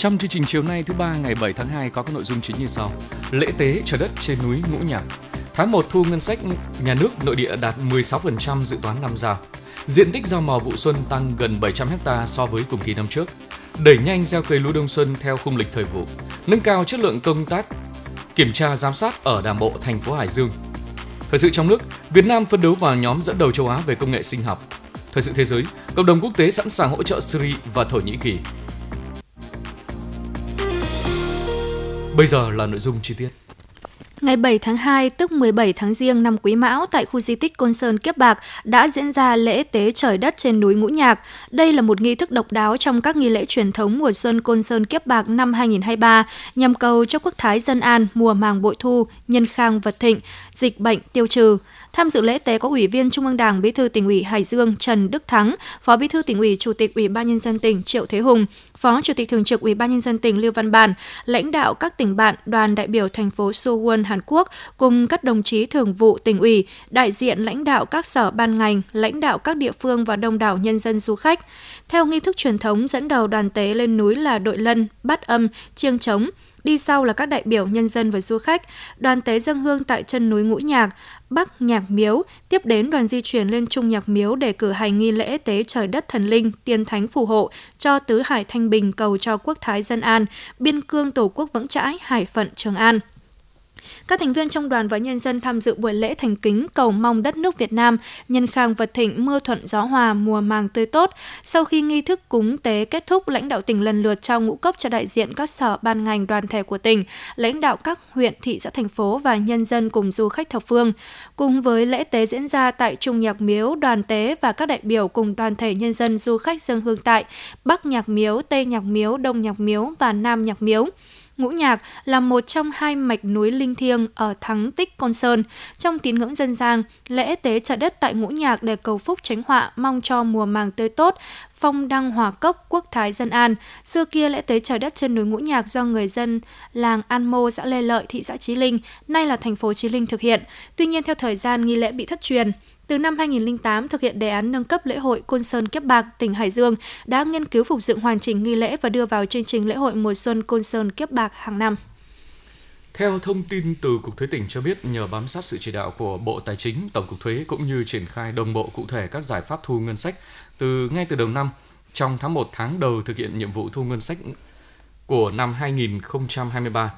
Trong chương trình chiều nay thứ ba ngày 7 tháng 2 có các nội dung chính như sau. Lễ tế trời đất trên núi Ngũ Nhạc. Tháng 1 thu ngân sách nhà nước nội địa đạt 16% dự toán năm giao. Diện tích rau màu vụ xuân tăng gần 700 ha so với cùng kỳ năm trước. Đẩy nhanh gieo cấy lúa đông xuân theo khung lịch thời vụ. Nâng cao chất lượng công tác kiểm tra giám sát ở Đảng bộ thành phố Hải Dương. Thời sự trong nước, Việt Nam phân đấu vào nhóm dẫn đầu châu Á về công nghệ sinh học. Thời sự thế giới, cộng đồng quốc tế sẵn sàng hỗ trợ Syria và Thổ Nhĩ Kỳ. Bây giờ là nội dung chi tiết. Ngày 7 tháng 2, tức 17 tháng Giêng năm Quý Mão, tại khu di tích Côn Sơn Kiếp Bạc đã diễn ra lễ tế trời đất trên núi Ngũ Nhạc. Đây là một nghi thức độc đáo trong các nghi lễ truyền thống mùa xuân Côn Sơn Kiếp Bạc năm 2023, nhằm cầu cho quốc thái dân an, mùa màng bội thu, nhân khang vật thịnh, dịch bệnh tiêu trừ. Tham dự lễ tế có Ủy viên Trung ương Đảng, Bí thư tỉnh ủy Hải Dương Trần Đức Thắng, Phó Bí thư tỉnh ủy, Chủ tịch Ủy ban nhân dân tỉnh Triệu Thế Hùng, Phó Chủ tịch thường trực Ủy ban nhân dân tỉnh Lưu Văn Bản, lãnh đạo các tỉnh bạn, đoàn đại biểu thành phố Suwon, Hàn Quốc cùng các đồng chí thường vụ tỉnh ủy, đại diện lãnh đạo các sở ban ngành, lãnh đạo các địa phương và đông đảo nhân dân du khách. Theo nghi thức truyền thống dẫn đầu đoàn tế lên núi là đội lân, bát âm, chiêng trống, Đi sau là các đại biểu nhân dân và du khách, đoàn tế dân hương tại chân núi Ngũ Nhạc, Bắc Nhạc Miếu, tiếp đến đoàn di chuyển lên Trung Nhạc Miếu để cử hành nghi lễ tế trời đất thần linh, tiên thánh phù hộ cho tứ hải thanh bình cầu cho quốc thái dân an, biên cương tổ quốc vững chãi, hải phận Trường An. Các thành viên trong đoàn và nhân dân tham dự buổi lễ thành kính cầu mong đất nước Việt Nam nhân khang vật thịnh, mưa thuận gió hòa, mùa màng tươi tốt. Sau khi nghi thức cúng tế kết thúc, lãnh đạo tỉnh lần lượt trao ngũ cốc cho đại diện các sở ban ngành đoàn thể của tỉnh, lãnh đạo các huyện, thị xã thành phố và nhân dân cùng du khách thập phương. Cùng với lễ tế diễn ra tại Trung Nhạc Miếu, đoàn tế và các đại biểu cùng đoàn thể nhân dân du khách dân hương tại Bắc Nhạc Miếu, Tây Nhạc Miếu, Đông Nhạc Miếu và Nam Nhạc Miếu. Ngũ Nhạc là một trong hai mạch núi linh thiêng ở Thắng Tích Côn Sơn. Trong tín ngưỡng dân gian, lễ tế trời đất tại Ngũ Nhạc để cầu phúc tránh họa, mong cho mùa màng tươi tốt, phong đăng hòa cốc, quốc thái dân an. Xưa kia lễ tế trời đất trên núi Ngũ Nhạc do người dân làng An Mô, xã Lê Lợi, thị xã Chí Linh, nay là thành phố Chí Linh thực hiện. Tuy nhiên theo thời gian nghi lễ bị thất truyền, từ năm 2008 thực hiện đề án nâng cấp lễ hội Côn Sơn Kiếp Bạc, tỉnh Hải Dương đã nghiên cứu phục dựng hoàn chỉnh nghi lễ và đưa vào chương trình lễ hội mùa xuân Côn Sơn Kiếp Bạc hàng năm. Theo thông tin từ Cục Thuế tỉnh cho biết, nhờ bám sát sự chỉ đạo của Bộ Tài chính, Tổng cục Thuế cũng như triển khai đồng bộ cụ thể các giải pháp thu ngân sách từ ngay từ đầu năm, trong tháng 1 tháng đầu thực hiện nhiệm vụ thu ngân sách của năm 2023,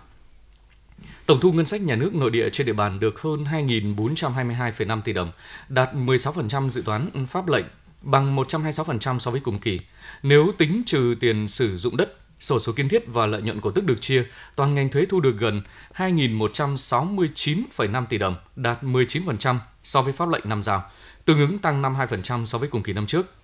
Tổng thu ngân sách nhà nước nội địa trên địa bàn được hơn 2.422,5 tỷ đồng, đạt 16% dự toán pháp lệnh, bằng 126% so với cùng kỳ. Nếu tính trừ tiền sử dụng đất, sổ số kiên thiết và lợi nhuận cổ tức được chia, toàn ngành thuế thu được gần 2.169,5 tỷ đồng, đạt 19% so với pháp lệnh năm giao, tương ứng tăng 52% so với cùng kỳ năm trước.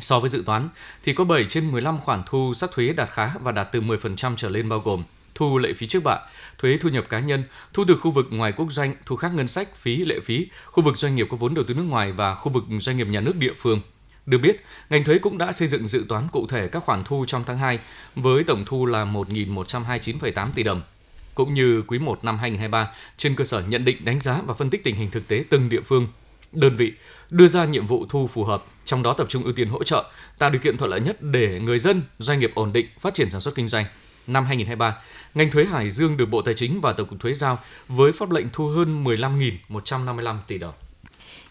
So với dự toán thì có 7 trên 15 khoản thu sắc thuế đạt khá và đạt từ 10% trở lên bao gồm thu lệ phí trước bạ, thuế thu nhập cá nhân, thu từ khu vực ngoài quốc doanh, thu khác ngân sách, phí lệ phí, khu vực doanh nghiệp có vốn đầu tư nước ngoài và khu vực doanh nghiệp nhà nước địa phương. Được biết, ngành thuế cũng đã xây dựng dự toán cụ thể các khoản thu trong tháng 2 với tổng thu là 1.129,8 tỷ đồng. Cũng như quý 1 năm 2023, trên cơ sở nhận định đánh giá và phân tích tình hình thực tế từng địa phương, đơn vị đưa ra nhiệm vụ thu phù hợp, trong đó tập trung ưu tiên hỗ trợ, tạo điều kiện thuận lợi nhất để người dân, doanh nghiệp ổn định, phát triển sản xuất kinh doanh. Năm 2023, ngành thuế Hải Dương được Bộ Tài chính và Tổng cục Thuế giao với pháp lệnh thu hơn 15.155 tỷ đồng.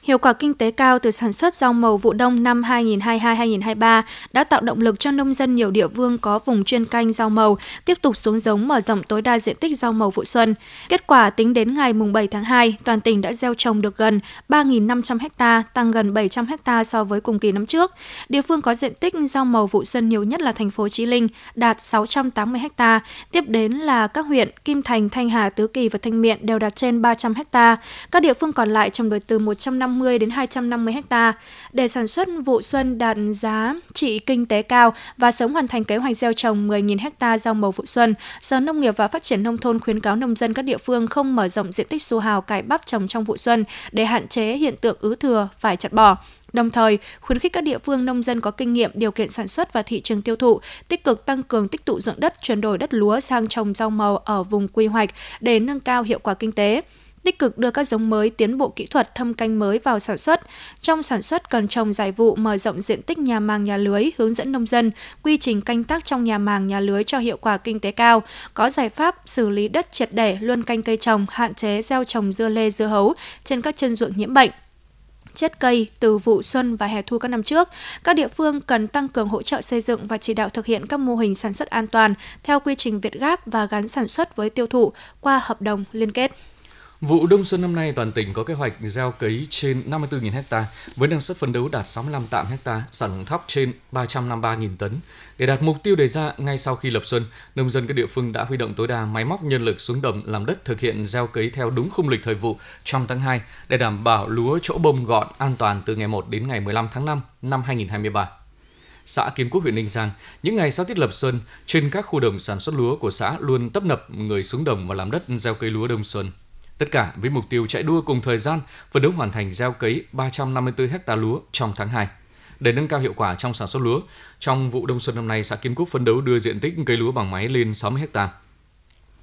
Hiệu quả kinh tế cao từ sản xuất rau màu vụ đông năm 2022-2023 đã tạo động lực cho nông dân nhiều địa phương có vùng chuyên canh rau màu tiếp tục xuống giống mở rộng tối đa diện tích rau màu vụ xuân. Kết quả tính đến ngày 7 tháng 2, toàn tỉnh đã gieo trồng được gần 3.500 ha, tăng gần 700 ha so với cùng kỳ năm trước. Địa phương có diện tích rau màu vụ xuân nhiều nhất là thành phố Chí Linh, đạt 680 ha. Tiếp đến là các huyện Kim Thành, Thanh Hà, Tứ Kỳ và Thanh Miện đều đạt trên 300 ha. Các địa phương còn lại trong được từ 150 150 đến 250 ha để sản xuất vụ xuân đạt giá trị kinh tế cao và sớm hoàn thành kế hoạch gieo trồng 10.000 ha rau màu vụ xuân. Sở Nông nghiệp và Phát triển nông thôn khuyến cáo nông dân các địa phương không mở rộng diện tích su hào cải bắp trồng trong vụ xuân để hạn chế hiện tượng ứ thừa phải chặt bỏ. Đồng thời, khuyến khích các địa phương nông dân có kinh nghiệm điều kiện sản xuất và thị trường tiêu thụ, tích cực tăng cường tích tụ ruộng đất, chuyển đổi đất lúa sang trồng rau màu ở vùng quy hoạch để nâng cao hiệu quả kinh tế tích cực đưa các giống mới tiến bộ kỹ thuật thâm canh mới vào sản xuất. Trong sản xuất cần trồng giải vụ mở rộng diện tích nhà màng nhà lưới, hướng dẫn nông dân quy trình canh tác trong nhà màng nhà lưới cho hiệu quả kinh tế cao, có giải pháp xử lý đất triệt để, luân canh cây trồng, hạn chế gieo trồng dưa lê dưa hấu trên các chân ruộng nhiễm bệnh chết cây từ vụ xuân và hè thu các năm trước. Các địa phương cần tăng cường hỗ trợ xây dựng và chỉ đạo thực hiện các mô hình sản xuất an toàn theo quy trình Việt Gáp và gắn sản xuất với tiêu thụ qua hợp đồng liên kết. Vụ đông xuân năm nay toàn tỉnh có kế hoạch gieo cấy trên 54.000 ha với năng suất phấn đấu đạt 65 tạm ha, sản lượng thóc trên 353.000 tấn. Để đạt mục tiêu đề ra, ngay sau khi lập xuân, nông dân các địa phương đã huy động tối đa máy móc nhân lực xuống đồng làm đất thực hiện gieo cấy theo đúng khung lịch thời vụ trong tháng 2 để đảm bảo lúa chỗ bông gọn an toàn từ ngày 1 đến ngày 15 tháng 5 năm 2023 xã Kim Quốc huyện Ninh Giang, những ngày sau tiết lập xuân, trên các khu đồng sản xuất lúa của xã luôn tấp nập người xuống đồng và làm đất gieo cây lúa đông xuân. Tất cả với mục tiêu chạy đua cùng thời gian, phấn đấu hoàn thành gieo cấy 354 ha lúa trong tháng 2. Để nâng cao hiệu quả trong sản xuất lúa, trong vụ đông xuân năm nay, xã Kim Cúc phấn đấu đưa diện tích cây lúa bằng máy lên 60 ha.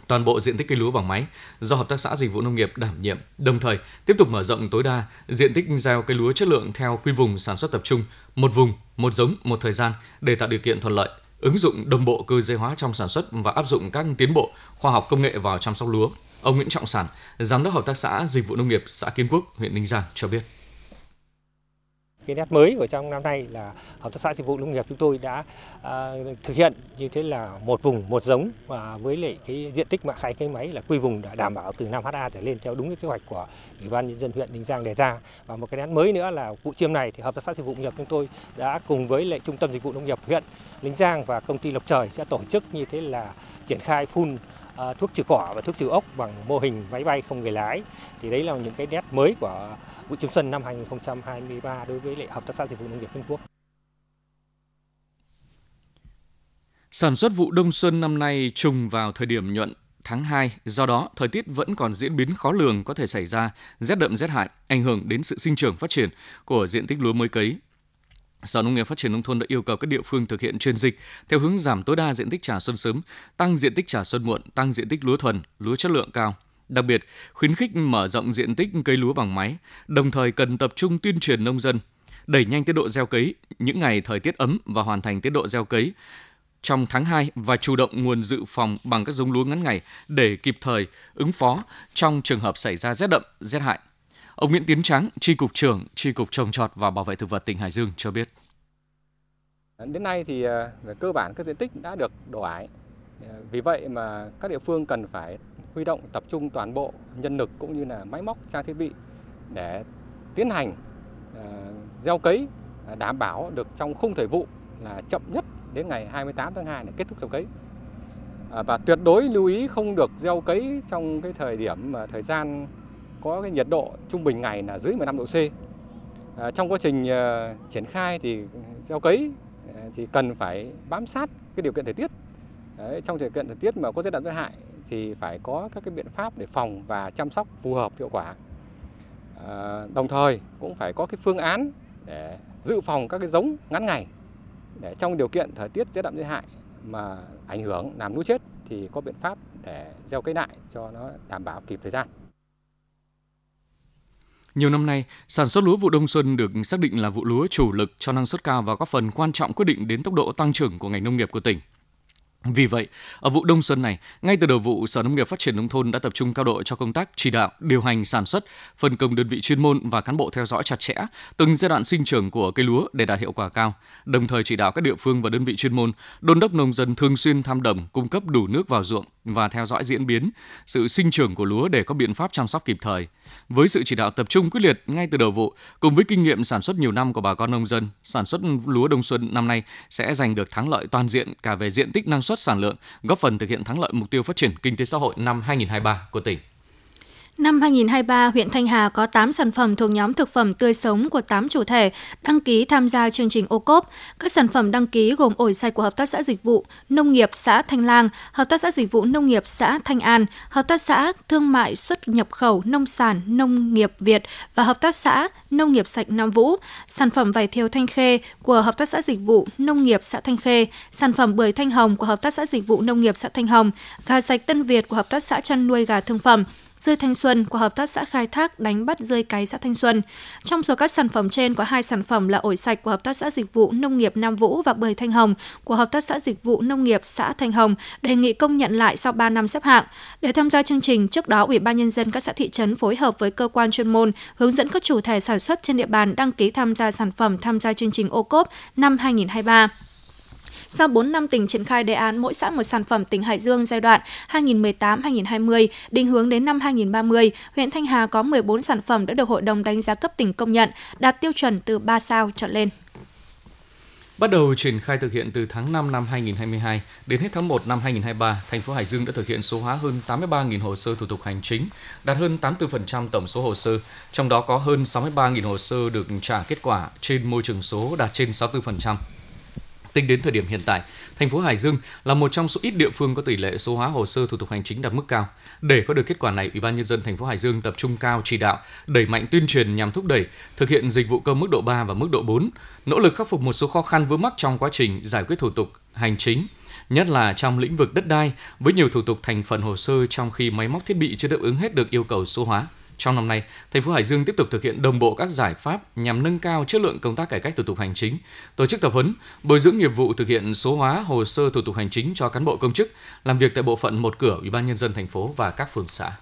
Toàn bộ diện tích cây lúa bằng máy do Hợp tác xã Dịch vụ Nông nghiệp đảm nhiệm, đồng thời tiếp tục mở rộng tối đa diện tích gieo cây lúa chất lượng theo quy vùng sản xuất tập trung, một vùng, một giống, một thời gian để tạo điều kiện thuận lợi, ứng dụng đồng bộ cơ giới hóa trong sản xuất và áp dụng các tiến bộ khoa học công nghệ vào chăm sóc lúa. Ông Nguyễn Trọng Sản, Giám đốc Hợp tác xã Dịch vụ Nông nghiệp xã Kim Quốc, huyện Ninh Giang cho biết. Cái nét mới của trong năm nay là Hợp tác xã Dịch vụ Nông nghiệp chúng tôi đã à, thực hiện như thế là một vùng một giống và với lại cái diện tích mạ khai cây máy là quy vùng đã đảm bảo từ 5 ha trở lên theo đúng cái kế hoạch của Ủy ban nhân dân huyện Ninh Giang đề ra. Và một cái nét mới nữa là vụ chiêm này thì Hợp tác xã Dịch vụ Nông nghiệp chúng tôi đã cùng với lại Trung tâm Dịch vụ Nông nghiệp huyện Ninh Giang và công ty Lộc Trời sẽ tổ chức như thế là triển khai phun À, thuốc trừ cỏ và thuốc trừ ốc bằng mô hình máy bay không người lái thì đấy là những cái nét mới của vụ chiêm xuân năm 2023 đối với lại hợp tác xã dịch vụ nông nghiệp Tân Quốc. Sản xuất vụ đông xuân năm nay trùng vào thời điểm nhuận tháng 2, do đó thời tiết vẫn còn diễn biến khó lường có thể xảy ra rét đậm rét hại, ảnh hưởng đến sự sinh trưởng phát triển của diện tích lúa mới cấy Sở Nông nghiệp Phát triển Nông thôn đã yêu cầu các địa phương thực hiện chuyên dịch theo hướng giảm tối đa diện tích trà xuân sớm, tăng diện tích trà xuân muộn, tăng diện tích lúa thuần, lúa chất lượng cao. Đặc biệt, khuyến khích mở rộng diện tích cây lúa bằng máy, đồng thời cần tập trung tuyên truyền nông dân, đẩy nhanh tiến độ gieo cấy những ngày thời tiết ấm và hoàn thành tiến độ gieo cấy trong tháng 2 và chủ động nguồn dự phòng bằng các giống lúa ngắn ngày để kịp thời ứng phó trong trường hợp xảy ra rét đậm, rét hại. Ông Nguyễn Tiến Trắng, Tri Cục trưởng Tri Cục Trồng trọt và Bảo vệ Thực vật tỉnh Hải Dương cho biết. Đến nay thì à, về cơ bản các diện tích đã được đổ ải. À, vì vậy mà các địa phương cần phải huy động tập trung toàn bộ nhân lực cũng như là máy móc trang thiết bị để tiến hành à, gieo cấy đảm bảo được trong khung thời vụ là chậm nhất đến ngày 28 tháng 2 để kết thúc gieo cấy. Và tuyệt đối lưu ý không được gieo cấy trong cái thời điểm mà thời gian có cái nhiệt độ trung bình ngày là dưới 15 độ C. À, trong quá trình à, triển khai thì gieo cấy à, thì cần phải bám sát cái điều kiện thời tiết. Đấy, trong điều kiện thời tiết mà có rét đậm rét hại thì phải có các cái biện pháp để phòng và chăm sóc phù hợp hiệu quả. À, đồng thời cũng phải có cái phương án để dự phòng các cái giống ngắn ngày để trong điều kiện thời tiết rét đậm rét hại mà ảnh hưởng làm lúa chết thì có biện pháp để gieo cấy lại cho nó đảm bảo kịp thời gian. Nhiều năm nay, sản xuất lúa vụ đông xuân được xác định là vụ lúa chủ lực cho năng suất cao và góp phần quan trọng quyết định đến tốc độ tăng trưởng của ngành nông nghiệp của tỉnh. Vì vậy, ở vụ đông xuân này, ngay từ đầu vụ, Sở Nông nghiệp Phát triển Nông thôn đã tập trung cao độ cho công tác chỉ đạo, điều hành sản xuất, phân công đơn vị chuyên môn và cán bộ theo dõi chặt chẽ từng giai đoạn sinh trưởng của cây lúa để đạt hiệu quả cao, đồng thời chỉ đạo các địa phương và đơn vị chuyên môn đôn đốc nông dân thường xuyên thăm đồng, cung cấp đủ nước vào ruộng và theo dõi diễn biến, sự sinh trưởng của lúa để có biện pháp chăm sóc kịp thời. Với sự chỉ đạo tập trung quyết liệt ngay từ đầu vụ, cùng với kinh nghiệm sản xuất nhiều năm của bà con nông dân, sản xuất lúa đông xuân năm nay sẽ giành được thắng lợi toàn diện cả về diện tích năng suất sản lượng, góp phần thực hiện thắng lợi mục tiêu phát triển kinh tế xã hội năm 2023 của tỉnh. Năm 2023, huyện Thanh Hà có 8 sản phẩm thuộc nhóm thực phẩm tươi sống của 8 chủ thể đăng ký tham gia chương trình ô cốp. Các sản phẩm đăng ký gồm ổi sạch của Hợp tác xã Dịch vụ Nông nghiệp xã Thanh Lang, Hợp tác xã Dịch vụ Nông nghiệp xã Thanh An, Hợp tác xã Thương mại xuất nhập khẩu nông sản Nông nghiệp Việt và Hợp tác xã Nông nghiệp sạch Nam Vũ, sản phẩm vải thiều Thanh Khê của Hợp tác xã Dịch vụ Nông nghiệp xã Thanh Khê, sản phẩm bưởi Thanh Hồng của Hợp tác xã Dịch vụ Nông nghiệp xã Thanh Hồng, gà sạch Tân Việt của Hợp tác xã chăn nuôi gà thương phẩm, rươi thanh xuân của Hợp tác xã khai thác đánh bắt rươi cái xã Thanh Xuân. Trong số các sản phẩm trên có hai sản phẩm là ổi sạch của Hợp tác xã Dịch vụ Nông nghiệp Nam Vũ và bưởi Thanh Hồng của Hợp tác xã Dịch vụ Nông nghiệp xã Thanh Hồng đề nghị công nhận lại sau 3 năm xếp hạng. Để tham gia chương trình, trước đó Ủy ban Nhân dân các xã thị trấn phối hợp với cơ quan chuyên môn hướng dẫn các chủ thể sản xuất trên địa bàn đăng ký tham gia sản phẩm tham gia chương trình ô cốp năm 2023. Sau 4 năm tỉnh triển khai đề án mỗi xã một sản phẩm tỉnh Hải Dương giai đoạn 2018-2020, định hướng đến năm 2030, huyện Thanh Hà có 14 sản phẩm đã được Hội đồng đánh giá cấp tỉnh công nhận, đạt tiêu chuẩn từ 3 sao trở lên. Bắt đầu triển khai thực hiện từ tháng 5 năm 2022 đến hết tháng 1 năm 2023, thành phố Hải Dương đã thực hiện số hóa hơn 83.000 hồ sơ thủ tục hành chính, đạt hơn 84% tổng số hồ sơ, trong đó có hơn 63.000 hồ sơ được trả kết quả trên môi trường số đạt trên 64%. Tính đến thời điểm hiện tại, thành phố Hải Dương là một trong số ít địa phương có tỷ lệ số hóa hồ sơ thủ tục hành chính đạt mức cao. Để có được kết quả này, Ủy ban nhân dân thành phố Hải Dương tập trung cao chỉ đạo, đẩy mạnh tuyên truyền nhằm thúc đẩy thực hiện dịch vụ công mức độ 3 và mức độ 4, nỗ lực khắc phục một số khó khăn vướng mắc trong quá trình giải quyết thủ tục hành chính, nhất là trong lĩnh vực đất đai với nhiều thủ tục thành phần hồ sơ trong khi máy móc thiết bị chưa đáp ứng hết được yêu cầu số hóa. Trong năm nay, thành phố Hải Dương tiếp tục thực hiện đồng bộ các giải pháp nhằm nâng cao chất lượng công tác cải cách thủ tục hành chính, tổ chức tập huấn, bồi dưỡng nghiệp vụ thực hiện số hóa hồ sơ thủ tục hành chính cho cán bộ công chức làm việc tại bộ phận một cửa Ủy ban nhân dân thành phố và các phường xã.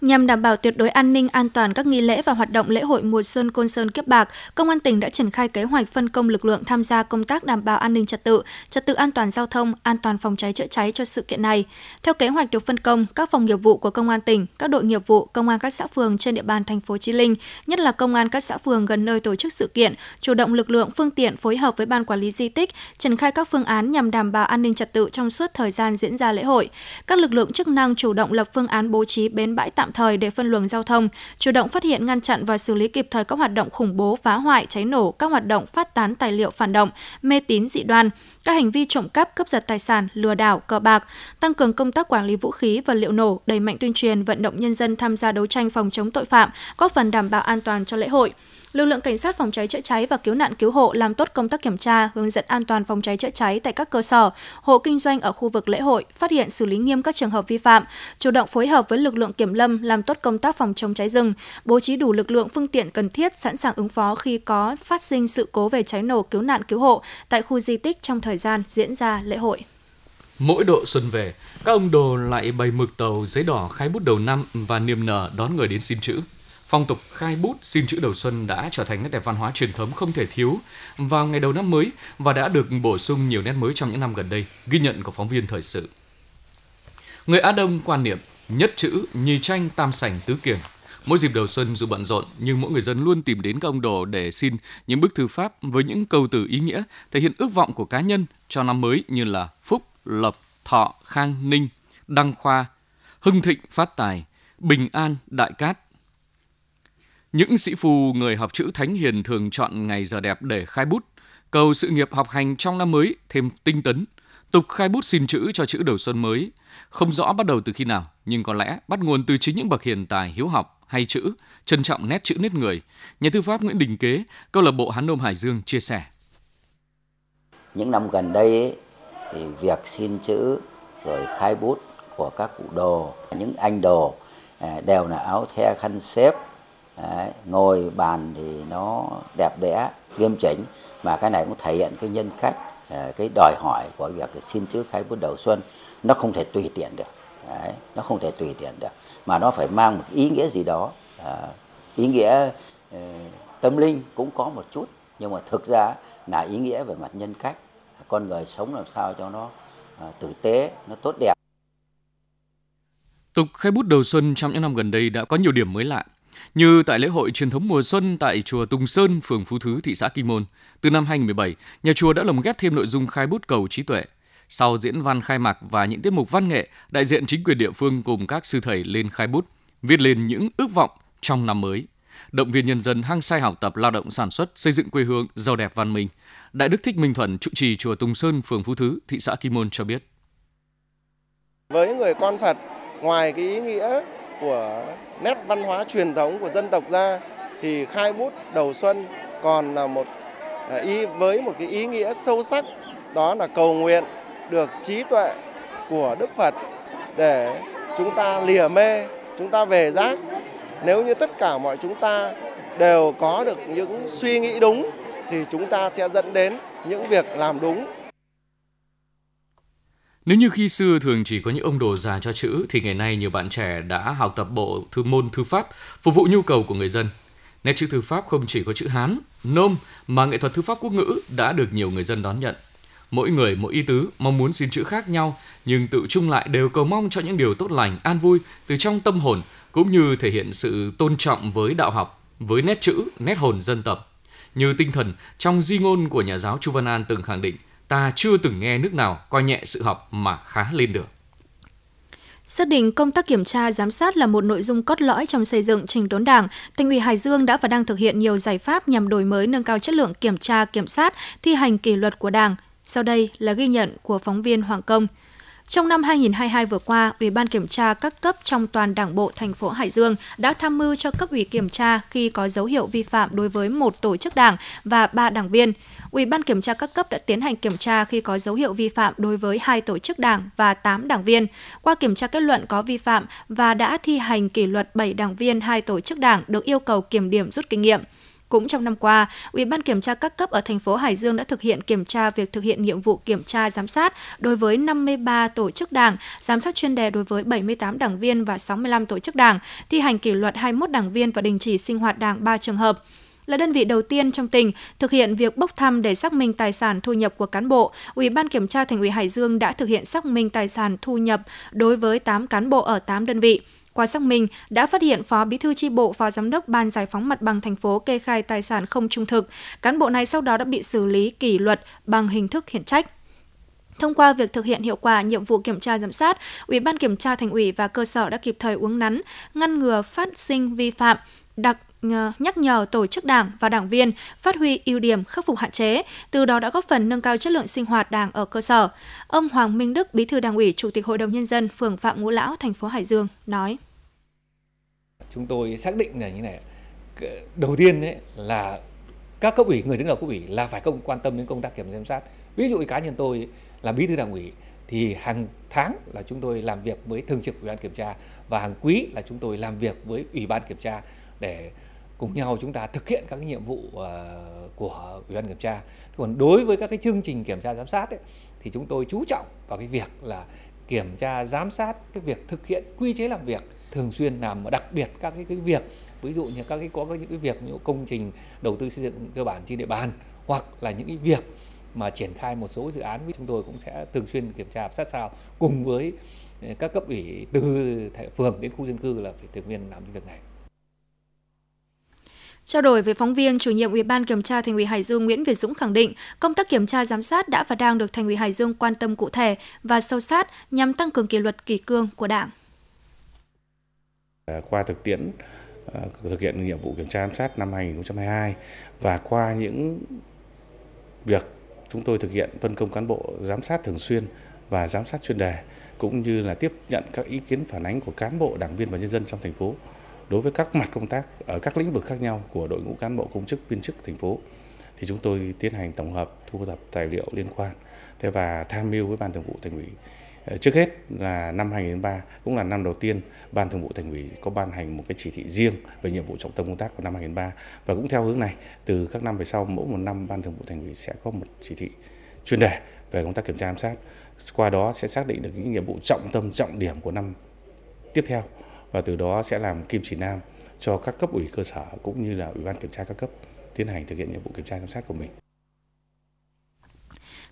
Nhằm đảm bảo tuyệt đối an ninh an toàn các nghi lễ và hoạt động lễ hội mùa xuân Côn Sơn Kiếp Bạc, Công an tỉnh đã triển khai kế hoạch phân công lực lượng tham gia công tác đảm bảo an ninh trật tự, trật tự an toàn giao thông, an toàn phòng cháy chữa cháy cho sự kiện này. Theo kế hoạch được phân công, các phòng nghiệp vụ của Công an tỉnh, các đội nghiệp vụ, công an các xã phường trên địa bàn thành phố Chí Linh, nhất là công an các xã phường gần nơi tổ chức sự kiện, chủ động lực lượng phương tiện phối hợp với ban quản lý di tích, triển khai các phương án nhằm đảm bảo an ninh trật tự trong suốt thời gian diễn ra lễ hội. Các lực lượng chức năng chủ động lập phương án bố trí bến bãi tạm thời để phân luồng giao thông, chủ động phát hiện ngăn chặn và xử lý kịp thời các hoạt động khủng bố, phá hoại, cháy nổ, các hoạt động phát tán tài liệu phản động, mê tín dị đoan, các hành vi trộm cắp, cướp giật tài sản, lừa đảo, cờ bạc, tăng cường công tác quản lý vũ khí và liệu nổ, đẩy mạnh tuyên truyền vận động nhân dân tham gia đấu tranh phòng chống tội phạm, góp phần đảm bảo an toàn cho lễ hội lực lượng cảnh sát phòng cháy chữa cháy và cứu nạn cứu hộ làm tốt công tác kiểm tra, hướng dẫn an toàn phòng cháy chữa cháy tại các cơ sở, hộ kinh doanh ở khu vực lễ hội, phát hiện xử lý nghiêm các trường hợp vi phạm, chủ động phối hợp với lực lượng kiểm lâm làm tốt công tác phòng chống cháy rừng, bố trí đủ lực lượng phương tiện cần thiết sẵn sàng ứng phó khi có phát sinh sự cố về cháy nổ cứu nạn cứu hộ tại khu di tích trong thời gian diễn ra lễ hội. Mỗi độ xuân về, các ông đồ lại bày mực tàu giấy đỏ khai bút đầu năm và niềm nở đón người đến xin chữ. Phong tục khai bút xin chữ đầu xuân đã trở thành nét đẹp văn hóa truyền thống không thể thiếu vào ngày đầu năm mới và đã được bổ sung nhiều nét mới trong những năm gần đây, ghi nhận của phóng viên thời sự. Người Á Đông quan niệm nhất chữ, nhì tranh, tam sảnh, tứ kiềng. Mỗi dịp đầu xuân dù bận rộn nhưng mỗi người dân luôn tìm đến các ông đồ để xin những bức thư pháp với những câu từ ý nghĩa thể hiện ước vọng của cá nhân cho năm mới như là phúc, lộc, thọ, khang, ninh, đăng khoa, hưng thịnh, phát tài, bình an, đại cát, những sĩ phu người học chữ thánh hiền thường chọn ngày giờ đẹp để khai bút, cầu sự nghiệp học hành trong năm mới thêm tinh tấn, tục khai bút xin chữ cho chữ đầu xuân mới. Không rõ bắt đầu từ khi nào, nhưng có lẽ bắt nguồn từ chính những bậc hiền tài hiếu học hay chữ, trân trọng nét chữ nét người. Nhà thư pháp Nguyễn Đình Kế, câu lạc bộ Hán Nôm Hải Dương chia sẻ. Những năm gần đây ấy, thì việc xin chữ rồi khai bút của các cụ đồ, những anh đồ à, đều là áo the khăn xếp Đấy, ngồi bàn thì nó đẹp đẽ nghiêm chỉnh. Mà cái này cũng thể hiện cái nhân cách ờ, cái đòi hỏi của việc xin chữ khai bút đầu xuân. Nó không thể tùy tiện được. Đấy, nó không thể tùy tiện được. Mà nó phải mang một ý nghĩa gì đó. À, ý nghĩa uh, tâm linh cũng có một chút. Nhưng mà thực ra là ý nghĩa về mặt nhân cách. Con người sống làm sao cho nó uh, tử tế nó tốt đẹp. Tục khai bút đầu xuân trong những năm gần đây đã có nhiều điểm mới lạ. Như tại lễ hội truyền thống mùa xuân tại chùa Tùng Sơn, phường Phú Thứ, thị xã Kinh Môn, từ năm 2017, nhà chùa đã lồng ghép thêm nội dung khai bút cầu trí tuệ. Sau diễn văn khai mạc và những tiết mục văn nghệ, đại diện chính quyền địa phương cùng các sư thầy lên khai bút, viết lên những ước vọng trong năm mới. Động viên nhân dân hăng say học tập lao động sản xuất, xây dựng quê hương giàu đẹp văn minh. Đại đức Thích Minh Thuận, trụ trì chùa Tùng Sơn, phường Phú Thứ, thị xã Kim Môn cho biết. Với người con Phật, ngoài cái ý nghĩa của nét văn hóa truyền thống của dân tộc ra thì khai bút đầu xuân còn là một à, ý, với một cái ý nghĩa sâu sắc, đó là cầu nguyện được trí tuệ của Đức Phật để chúng ta lìa mê, chúng ta về giác. Nếu như tất cả mọi chúng ta đều có được những suy nghĩ đúng thì chúng ta sẽ dẫn đến những việc làm đúng nếu như khi xưa thường chỉ có những ông đồ già cho chữ thì ngày nay nhiều bạn trẻ đã học tập bộ thư môn thư pháp phục vụ nhu cầu của người dân. Nét chữ thư pháp không chỉ có chữ Hán, Nôm mà nghệ thuật thư pháp quốc ngữ đã được nhiều người dân đón nhận. Mỗi người mỗi ý tứ mong muốn xin chữ khác nhau nhưng tự chung lại đều cầu mong cho những điều tốt lành, an vui từ trong tâm hồn cũng như thể hiện sự tôn trọng với đạo học, với nét chữ, nét hồn dân tộc. Như tinh thần trong di ngôn của nhà giáo Chu Văn An từng khẳng định ta chưa từng nghe nước nào coi nhẹ sự học mà khá lên được. Xác định công tác kiểm tra giám sát là một nội dung cốt lõi trong xây dựng trình đốn Đảng, Thành ủy Hải Dương đã và đang thực hiện nhiều giải pháp nhằm đổi mới nâng cao chất lượng kiểm tra kiểm sát, thi hành kỷ luật của Đảng. Sau đây là ghi nhận của phóng viên Hoàng Công. Trong năm 2022 vừa qua, Ủy ban kiểm tra các cấp trong toàn Đảng bộ thành phố Hải Dương đã tham mưu cho cấp ủy kiểm tra khi có dấu hiệu vi phạm đối với một tổ chức đảng và ba đảng viên. Ủy ban kiểm tra các cấp đã tiến hành kiểm tra khi có dấu hiệu vi phạm đối với hai tổ chức đảng và 8 đảng viên. Qua kiểm tra kết luận có vi phạm và đã thi hành kỷ luật 7 đảng viên hai tổ chức đảng được yêu cầu kiểm điểm rút kinh nghiệm. Cũng trong năm qua, Ủy ban kiểm tra các cấp ở thành phố Hải Dương đã thực hiện kiểm tra việc thực hiện nhiệm vụ kiểm tra giám sát đối với 53 tổ chức đảng, giám sát chuyên đề đối với 78 đảng viên và 65 tổ chức đảng, thi hành kỷ luật 21 đảng viên và đình chỉ sinh hoạt đảng 3 trường hợp là đơn vị đầu tiên trong tỉnh thực hiện việc bốc thăm để xác minh tài sản thu nhập của cán bộ, Ủy ban kiểm tra Thành ủy Hải Dương đã thực hiện xác minh tài sản thu nhập đối với 8 cán bộ ở 8 đơn vị. Qua xác minh, đã phát hiện Phó Bí thư chi bộ, Phó Giám đốc Ban Giải phóng mặt bằng thành phố kê khai tài sản không trung thực. Cán bộ này sau đó đã bị xử lý kỷ luật bằng hình thức khiển trách. Thông qua việc thực hiện hiệu quả nhiệm vụ kiểm tra giám sát, Ủy ban kiểm tra thành ủy và cơ sở đã kịp thời uống nắn, ngăn ngừa phát sinh vi phạm, đặc ờ, nhắc nhở tổ chức đảng và đảng viên phát huy ưu điểm khắc phục hạn chế, từ đó đã góp phần nâng cao chất lượng sinh hoạt đảng ở cơ sở. Ông Hoàng Minh Đức, Bí thư Đảng ủy, Chủ tịch Hội đồng nhân dân phường Phạm Ngũ Lão, thành phố Hải Dương nói: chúng tôi xác định là như này. Đầu tiên ấy là các cấp ủy người đứng đầu cấp ủy là phải công quan tâm đến công tác kiểm tra giám sát. Ví dụ cá nhân tôi là bí thư đảng ủy thì hàng tháng là chúng tôi làm việc với thường trực ủy ban kiểm tra và hàng quý là chúng tôi làm việc với ủy ban kiểm tra để cùng nhau chúng ta thực hiện các cái nhiệm vụ ờ, của ủy ban kiểm tra. Còn đối với các cái chương trình kiểm tra giám sát ấy, thì chúng tôi chú trọng vào cái việc là kiểm tra giám sát cái việc thực hiện quy chế làm việc thường xuyên làm mà đặc biệt các cái, cái việc ví dụ như các cái có những cái việc những công trình đầu tư xây dựng cơ bản trên địa bàn hoặc là những cái việc mà triển khai một số dự án chúng tôi cũng sẽ thường xuyên kiểm tra sát sao cùng với ờ, các cấp ủy từ phường đến khu dân cư là phải thường xuyên làm việc này. Trao đổi với phóng viên, chủ nhiệm Ủy ban Kiểm tra Thành ủy Hải Dương Nguyễn Việt Dũng khẳng định, công tác kiểm tra giám sát đã và đang được Thành ủy Hải Dương quan tâm cụ thể và sâu sát nhằm tăng cường kỷ luật kỷ cương của Đảng. Ờ, qua thực tiễn ờ, thực hiện nhiệm vụ kiểm tra giám sát năm 2022 và qua những việc chúng tôi thực hiện phân công cán bộ giám sát thường xuyên và giám sát chuyên đề, cũng như là tiếp nhận các ý kiến phản ánh của cán bộ, đảng viên và nhân dân trong thành phố đối với các mặt công tác ở các lĩnh vực khác nhau của đội ngũ cán bộ công chức viên chức thành phố, thì chúng tôi tiến hành tổng hợp, thu thập tài liệu liên quan. Thế và tham mưu với ban thường vụ thành ủy Ờ, trước hết là năm 2003 cũng là năm đầu tiên Ban Thường vụ Thành ủy có ban hành một cái chỉ thị riêng về nhiệm vụ trọng tâm công tác của năm 2003 và cũng theo hướng này, từ các năm về sau, mỗi một năm Ban Thường vụ Thành ủy sẽ có một chỉ thị chuyên đề về công tác kiểm tra giám sát. Qua đó sẽ xác định được những nhiệm vụ trọng tâm, trọng điểm của năm tiếp theo và từ đó sẽ làm kim chỉ nam cho các cấp ủy cơ sở cũng như là ủy ban kiểm tra các cấp tiến hành thực hiện nhiệm vụ kiểm tra giám sát của mình.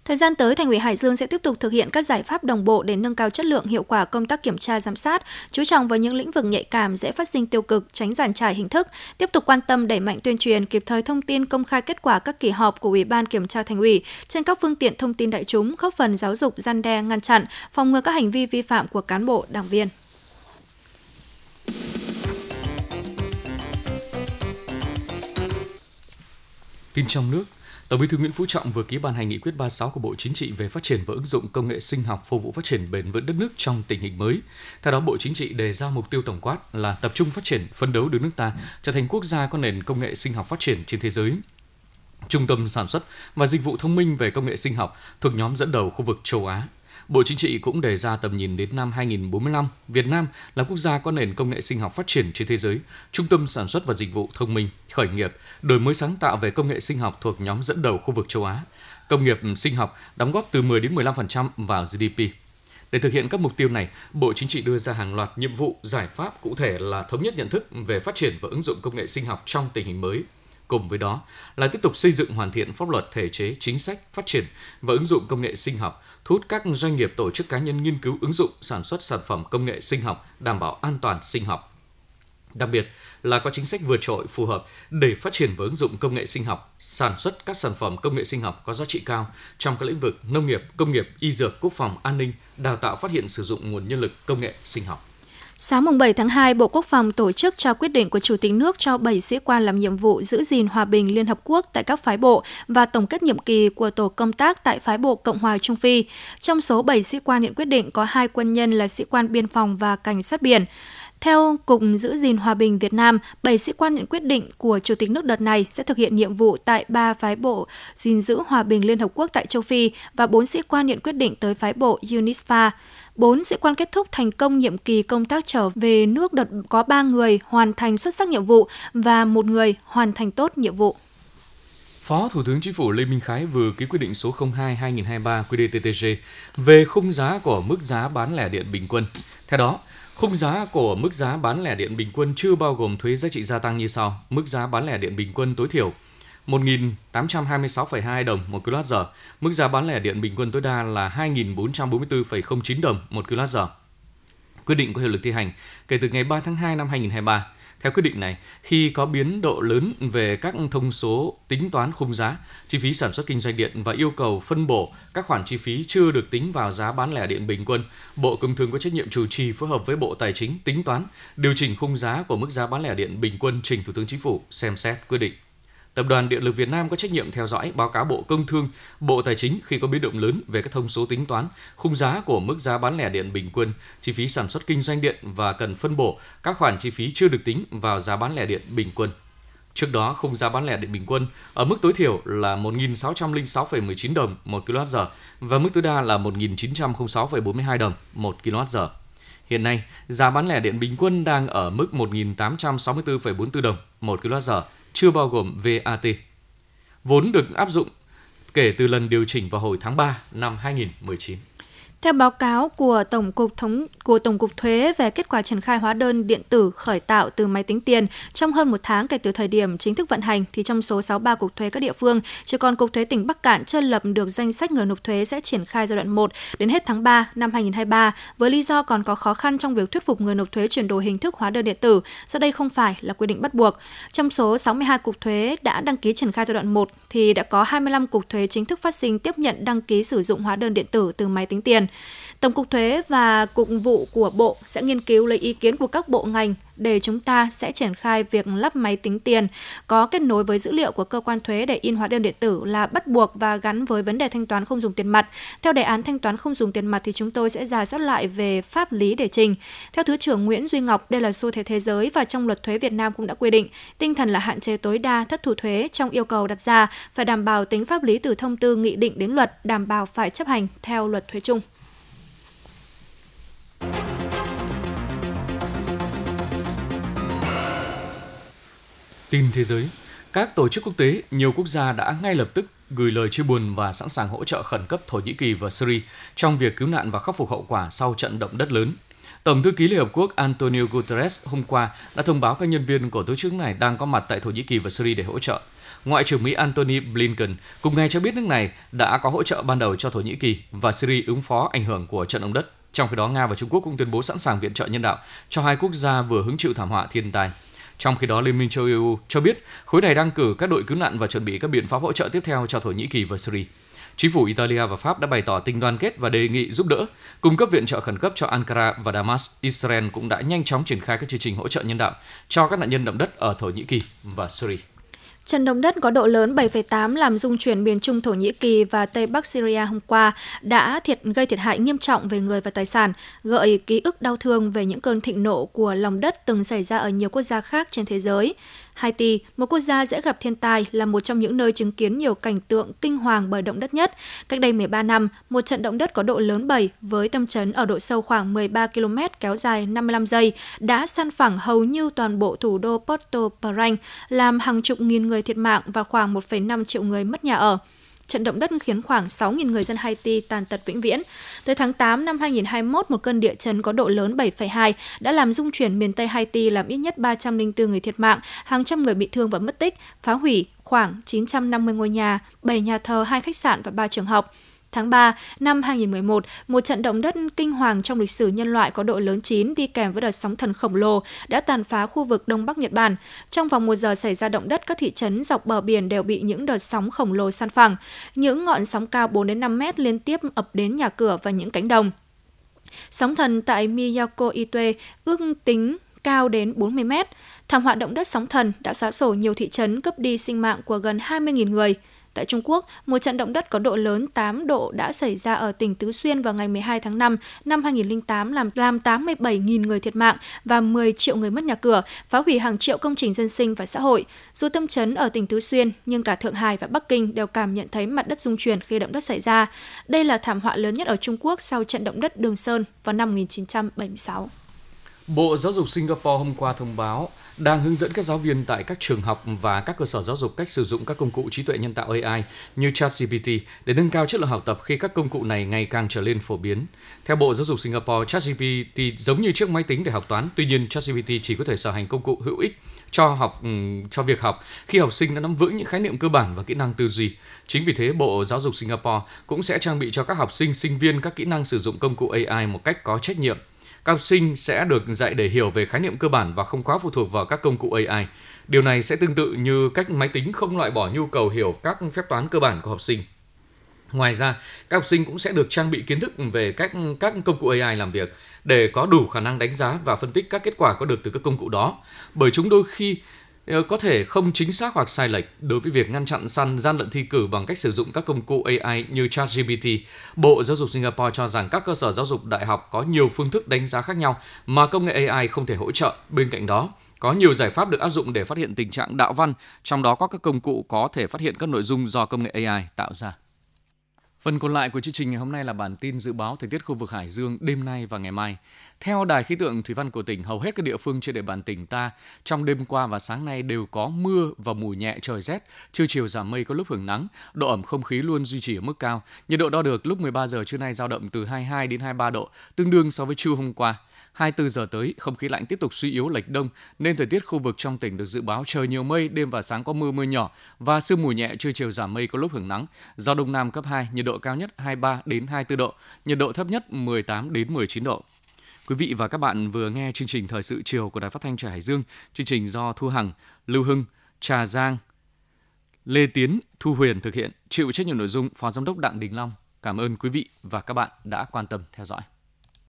Thời gian tới, Thành ủy Hải Dương sẽ tiếp tục thực hiện các giải pháp đồng bộ để nâng cao chất lượng hiệu quả công tác kiểm tra giám sát, chú trọng vào những lĩnh vực nhạy cảm dễ phát sinh tiêu cực, tránh giàn trải hình thức, tiếp tục quan tâm đẩy mạnh tuyên truyền kịp thời thông tin công khai kết quả các kỳ họp của Ủy ban Kiểm tra Thành ủy trên các phương tiện thông tin đại chúng, góp phần giáo dục gian đe ngăn chặn, phòng ngừa các hành vi vi phạm của cán bộ, đảng viên. Tin trong nước, Tổng Bí thư Nguyễn Phú Trọng vừa ký ban hành nghị quyết 36 của Bộ Chính trị về phát triển và ứng dụng công nghệ sinh học phục vụ phát triển bền vững đất nước trong tình hình mới. Theo đó, Bộ Chính trị đề ra mục tiêu tổng quát là tập trung phát triển, phân đấu đưa nước ta trở thành quốc gia có nền công nghệ sinh học phát triển trên thế giới. Trung tâm sản xuất và dịch vụ thông minh về công nghệ sinh học thuộc nhóm dẫn đầu khu vực châu Á. Bộ Chính trị cũng đề ra tầm nhìn đến năm 2045, Việt Nam là quốc gia có nền công nghệ sinh học phát triển trên thế giới, trung tâm sản xuất và dịch vụ thông minh, khởi nghiệp, đổi mới sáng tạo về công nghệ sinh học thuộc nhóm dẫn đầu khu vực châu Á. Công nghiệp sinh học đóng góp từ 10 đến 15% vào GDP. Để thực hiện các mục tiêu này, Bộ Chính trị đưa ra hàng loạt nhiệm vụ, giải pháp cụ thể là thống nhất nhận thức về phát triển và ứng dụng công nghệ sinh học trong tình hình mới. Cùng với đó là tiếp tục xây dựng hoàn thiện pháp luật thể chế, chính sách, phát triển và ứng dụng công nghệ sinh học, thu hút các doanh nghiệp tổ chức cá nhân nghiên cứu ứng dụng sản xuất sản phẩm công nghệ sinh học đảm bảo an toàn sinh học. Đặc biệt là có chính sách vượt trội phù hợp để phát triển và ứng dụng công nghệ sinh học, sản xuất các sản phẩm công nghệ sinh học có giá trị cao trong các lĩnh vực nông nghiệp, công nghiệp, y dược, quốc phòng, an ninh, đào tạo phát hiện sử dụng nguồn nhân lực công nghệ sinh học. Sáng mùng 7 tháng 2, Bộ Quốc phòng tổ chức trao quyết định của Chủ tịch nước cho 7 sĩ quan làm nhiệm vụ giữ gìn hòa bình Liên Hợp Quốc tại các phái bộ và tổng kết nhiệm kỳ của tổ công tác tại phái bộ Cộng hòa Trung Phi. Trong số 7 sĩ quan nhận quyết định có hai quân nhân là sĩ quan biên phòng và cảnh sát biển. Theo Cục Giữ gìn Hòa bình Việt Nam, 7 sĩ quan nhận quyết định của Chủ tịch nước đợt này sẽ thực hiện nhiệm vụ tại ba phái bộ gìn giữ hòa bình Liên Hợp Quốc tại châu Phi và 4 sĩ quan nhận quyết định tới phái bộ UNISFA. 4 sĩ quan kết thúc thành công nhiệm kỳ công tác trở về nước đợt có 3 người hoàn thành xuất sắc nhiệm vụ và một người hoàn thành tốt nhiệm vụ. Phó Thủ tướng Chính phủ Lê Minh Khái vừa ký quyết định số 02-2023 QDTTG về khung giá của mức giá bán lẻ điện bình quân. Theo đó, Khung giá của mức giá bán lẻ điện bình quân chưa bao gồm thuế giá trị gia tăng như sau. Mức giá bán lẻ điện bình quân tối thiểu 1.826,2 đồng một kWh. Mức giá bán lẻ điện bình quân tối đa là 2.444,09 đồng một kWh. Quyết định có hiệu lực thi hành kể từ ngày 3 tháng 2 năm 2023. Theo quyết định này, khi có biến độ lớn về các thông số tính toán khung giá, chi phí sản xuất kinh doanh điện và yêu cầu phân bổ các khoản chi phí chưa được tính vào giá bán lẻ điện bình quân, Bộ Công Thương có trách nhiệm chủ trì phối hợp với Bộ Tài chính tính toán, điều chỉnh khung giá của mức giá bán lẻ điện bình quân trình Thủ tướng Chính phủ xem xét quyết định. Tập đoàn Điện lực Việt Nam có trách nhiệm theo dõi báo cáo Bộ Công Thương, Bộ Tài chính khi có biến động lớn về các thông số tính toán, khung giá của mức giá bán lẻ điện bình quân, chi phí sản xuất kinh doanh điện và cần phân bổ các khoản chi phí chưa được tính vào giá bán lẻ điện bình quân. Trước đó, khung giá bán lẻ điện bình quân ở mức tối thiểu là 1.606,19 đồng một kWh và mức tối đa là 1.906,42 đồng một kWh. Hiện nay, giá bán lẻ điện bình quân đang ở mức 1.864,44 đồng một kWh chưa bao gồm VAT. Vốn được áp dụng kể từ lần điều chỉnh vào hồi tháng 3 năm 2019. Theo báo cáo của Tổng cục Thống của Tổng cục Thuế về kết quả triển khai hóa đơn điện tử khởi tạo từ máy tính tiền trong hơn một tháng kể từ thời điểm chính thức vận hành, thì trong số 63 cục thuế các địa phương, chỉ còn cục thuế tỉnh Bắc Cạn chưa lập được danh sách người nộp thuế sẽ triển khai giai đoạn 1 đến hết tháng 3 năm 2023 với lý do còn có khó khăn trong việc thuyết phục người nộp thuế chuyển đổi hình thức hóa đơn điện tử, do đây không phải là quy định bắt buộc. Trong số 62 cục thuế đã đăng ký triển khai giai đoạn 1 thì đã có 25 cục thuế chính thức phát sinh tiếp nhận đăng ký sử dụng hóa đơn điện tử từ máy tính tiền. Tổng cục Thuế và Cục vụ của Bộ sẽ nghiên cứu lấy ý kiến của các bộ ngành để chúng ta sẽ triển khai việc lắp máy tính tiền có kết nối với dữ liệu của cơ quan thuế để in hóa đơn điện tử là bắt buộc và gắn với vấn đề thanh toán không dùng tiền mặt. Theo đề án thanh toán không dùng tiền mặt thì chúng tôi sẽ giả soát lại về pháp lý để trình. Theo Thứ trưởng Nguyễn Duy Ngọc, đây là xu thế thế giới và trong luật thuế Việt Nam cũng đã quy định, tinh thần là hạn chế tối đa thất thu thuế trong yêu cầu đặt ra phải đảm bảo tính pháp lý từ thông tư nghị định đến luật, đảm bảo phải chấp hành theo luật thuế chung. Tin thế giới, các tổ chức quốc tế, nhiều quốc gia đã ngay lập tức gửi lời chia buồn và sẵn sàng hỗ trợ khẩn cấp Thổ Nhĩ Kỳ và Syria trong việc cứu nạn và khắc phục hậu quả sau trận động đất lớn. Tổng thư ký Liên Hợp Quốc Antonio Guterres hôm qua đã thông báo các nhân viên của tổ chức này đang có mặt tại Thổ Nhĩ Kỳ và Syria để hỗ trợ. Ngoại trưởng Mỹ Antony Blinken cùng ngày cho biết nước này đã có hỗ trợ ban đầu cho Thổ Nhĩ Kỳ và Syria ứng phó ảnh hưởng của trận động đất. Trong khi đó, Nga và Trung Quốc cũng tuyên bố sẵn sàng viện trợ nhân đạo cho hai quốc gia vừa hứng chịu thảm họa thiên tai. Trong khi đó, Liên minh châu EU cho biết khối này đang cử các đội cứu nạn và chuẩn bị các biện pháp hỗ trợ tiếp theo cho Thổ Nhĩ Kỳ và Syria. Chính phủ Italia và Pháp đã bày tỏ tình đoàn kết và đề nghị giúp đỡ, cung cấp viện trợ khẩn cấp cho Ankara và Damas. Israel cũng đã nhanh chóng triển khai các chương trình hỗ trợ nhân đạo cho các nạn nhân động đất ở Thổ Nhĩ Kỳ và Syria. Trận động đất có độ lớn 7,8 làm rung chuyển miền Trung Thổ Nhĩ Kỳ và Tây Bắc Syria hôm qua đã thiệt gây thiệt hại nghiêm trọng về người và tài sản, gợi ký ức đau thương về những cơn thịnh nộ của lòng đất từng xảy ra ở nhiều quốc gia khác trên thế giới. Haiti, một quốc gia dễ gặp thiên tai, là một trong những nơi chứng kiến nhiều cảnh tượng kinh hoàng bởi động đất nhất. Cách đây 13 năm, một trận động đất có độ lớn 7 với tâm chấn ở độ sâu khoảng 13 km kéo dài 55 giây đã san phẳng hầu như toàn bộ thủ đô Port-au-Prince, làm hàng chục nghìn người thiệt mạng và khoảng 1,5 triệu người mất nhà ở. Trận động đất khiến khoảng 6.000 người dân Haiti tàn tật vĩnh viễn. Tới tháng 8 năm 2021, một cơn địa chấn có độ lớn 7,2 đã làm rung chuyển miền Tây Haiti làm ít nhất 304 người thiệt mạng, hàng trăm người bị thương và mất tích, phá hủy khoảng 950 ngôi nhà, 7 nhà thờ, 2 khách sạn và 3 trường học. Tháng 3 năm 2011, một trận động đất kinh hoàng trong lịch sử nhân loại có độ lớn 9 đi kèm với đợt sóng thần khổng lồ đã tàn phá khu vực Đông Bắc Nhật Bản. Trong vòng một giờ xảy ra động đất, các thị trấn dọc bờ biển đều bị những đợt sóng khổng lồ san phẳng. Những ngọn sóng cao 4 đến 5 mét liên tiếp ập đến nhà cửa và những cánh đồng. Sóng thần tại Miyako Itoe ước tính cao đến 40 mét. Thảm họa động đất sóng thần đã xóa sổ nhiều thị trấn cướp đi sinh mạng của gần 20.000 người. Tại Trung Quốc, một trận động đất có độ lớn 8 độ đã xảy ra ở tỉnh Tứ Xuyên vào ngày 12 tháng 5 năm 2008 làm làm 87.000 người thiệt mạng và 10 triệu người mất nhà cửa, phá hủy hàng triệu công trình dân sinh và xã hội. Dù tâm chấn ở tỉnh Tứ Xuyên, nhưng cả Thượng Hải và Bắc Kinh đều cảm nhận thấy mặt đất rung chuyển khi động đất xảy ra. Đây là thảm họa lớn nhất ở Trung Quốc sau trận động đất Đường Sơn vào năm 1976. Bộ Giáo dục Singapore hôm qua thông báo đang hướng dẫn các giáo viên tại các trường học và các cơ sở giáo dục cách sử dụng các công cụ trí tuệ nhân tạo AI như ChatGPT để nâng cao chất lượng học tập khi các công cụ này ngày càng trở nên phổ biến. Theo Bộ Giáo dục Singapore, ChatGPT giống như chiếc máy tính để học toán, tuy nhiên ChatGPT chỉ có thể sở hành công cụ hữu ích cho học ừ, cho việc học khi học sinh đã nắm vững những khái niệm cơ bản và kỹ năng tư duy. Chính vì thế, Bộ Giáo dục Singapore cũng sẽ trang bị cho các học sinh, sinh viên các kỹ năng sử dụng công cụ AI một cách có trách nhiệm các học sinh sẽ được dạy để hiểu về khái niệm cơ bản và không quá phụ thuộc vào các công cụ AI. Điều này sẽ tương tự như cách máy tính không loại bỏ nhu cầu hiểu các phép toán cơ bản của học sinh. Ngoài ra, các học sinh cũng sẽ được trang bị kiến thức về cách các công cụ AI làm việc để có đủ khả năng đánh giá và phân tích các kết quả có được từ các công cụ đó. Bởi chúng đôi khi Ờ, có thể không chính xác hoặc sai lệch đối với việc ngăn chặn săn gian lận thi cử bằng cách sử dụng các công cụ AI như ChatGPT. Bộ Giáo dục Singapore cho rằng các cơ sở giáo dục đại học có nhiều phương thức đánh giá khác nhau mà công nghệ AI không thể hỗ trợ. Bên cạnh đó, có nhiều giải pháp được áp dụng để phát hiện tình trạng đạo văn, trong đó có các công cụ có thể phát hiện các nội dung do công nghệ AI tạo ra. Phần còn lại của chương trình ngày hôm nay là bản tin dự báo thời tiết khu vực Hải Dương đêm nay và ngày mai. Theo Đài khí tượng thủy văn của tỉnh, hầu hết các địa phương trên địa bàn tỉnh ta trong đêm qua và sáng nay đều có mưa và mù nhẹ trời rét, trưa chiều giảm mây có lúc hưởng nắng, độ ẩm không khí luôn duy trì ở mức cao. Nhiệt độ đo được lúc 13 giờ trưa nay dao động từ 22 đến 23 độ, tương đương so với trưa hôm qua. 24 giờ tới, không khí lạnh tiếp tục suy yếu lệch đông nên thời tiết khu vực trong tỉnh được dự báo trời nhiều mây, đêm và sáng có mưa mưa nhỏ và sương mù nhẹ, trưa chiều giảm mây có lúc hưởng nắng. Gió đông nam cấp 2, nhiệt độ cao nhất 23 đến 24 độ, nhiệt độ thấp nhất 18 đến 19 độ. Quý vị và các bạn vừa nghe chương trình thời sự chiều của Đài Phát thanh Trẻ Hải Dương, chương trình do Thu Hằng, Lưu Hưng, Trà Giang, Lê Tiến, Thu Huyền thực hiện, chịu trách nhiệm nội dung Phó Giám đốc Đặng Đình Long. Cảm ơn quý vị và các bạn đã quan tâm theo dõi.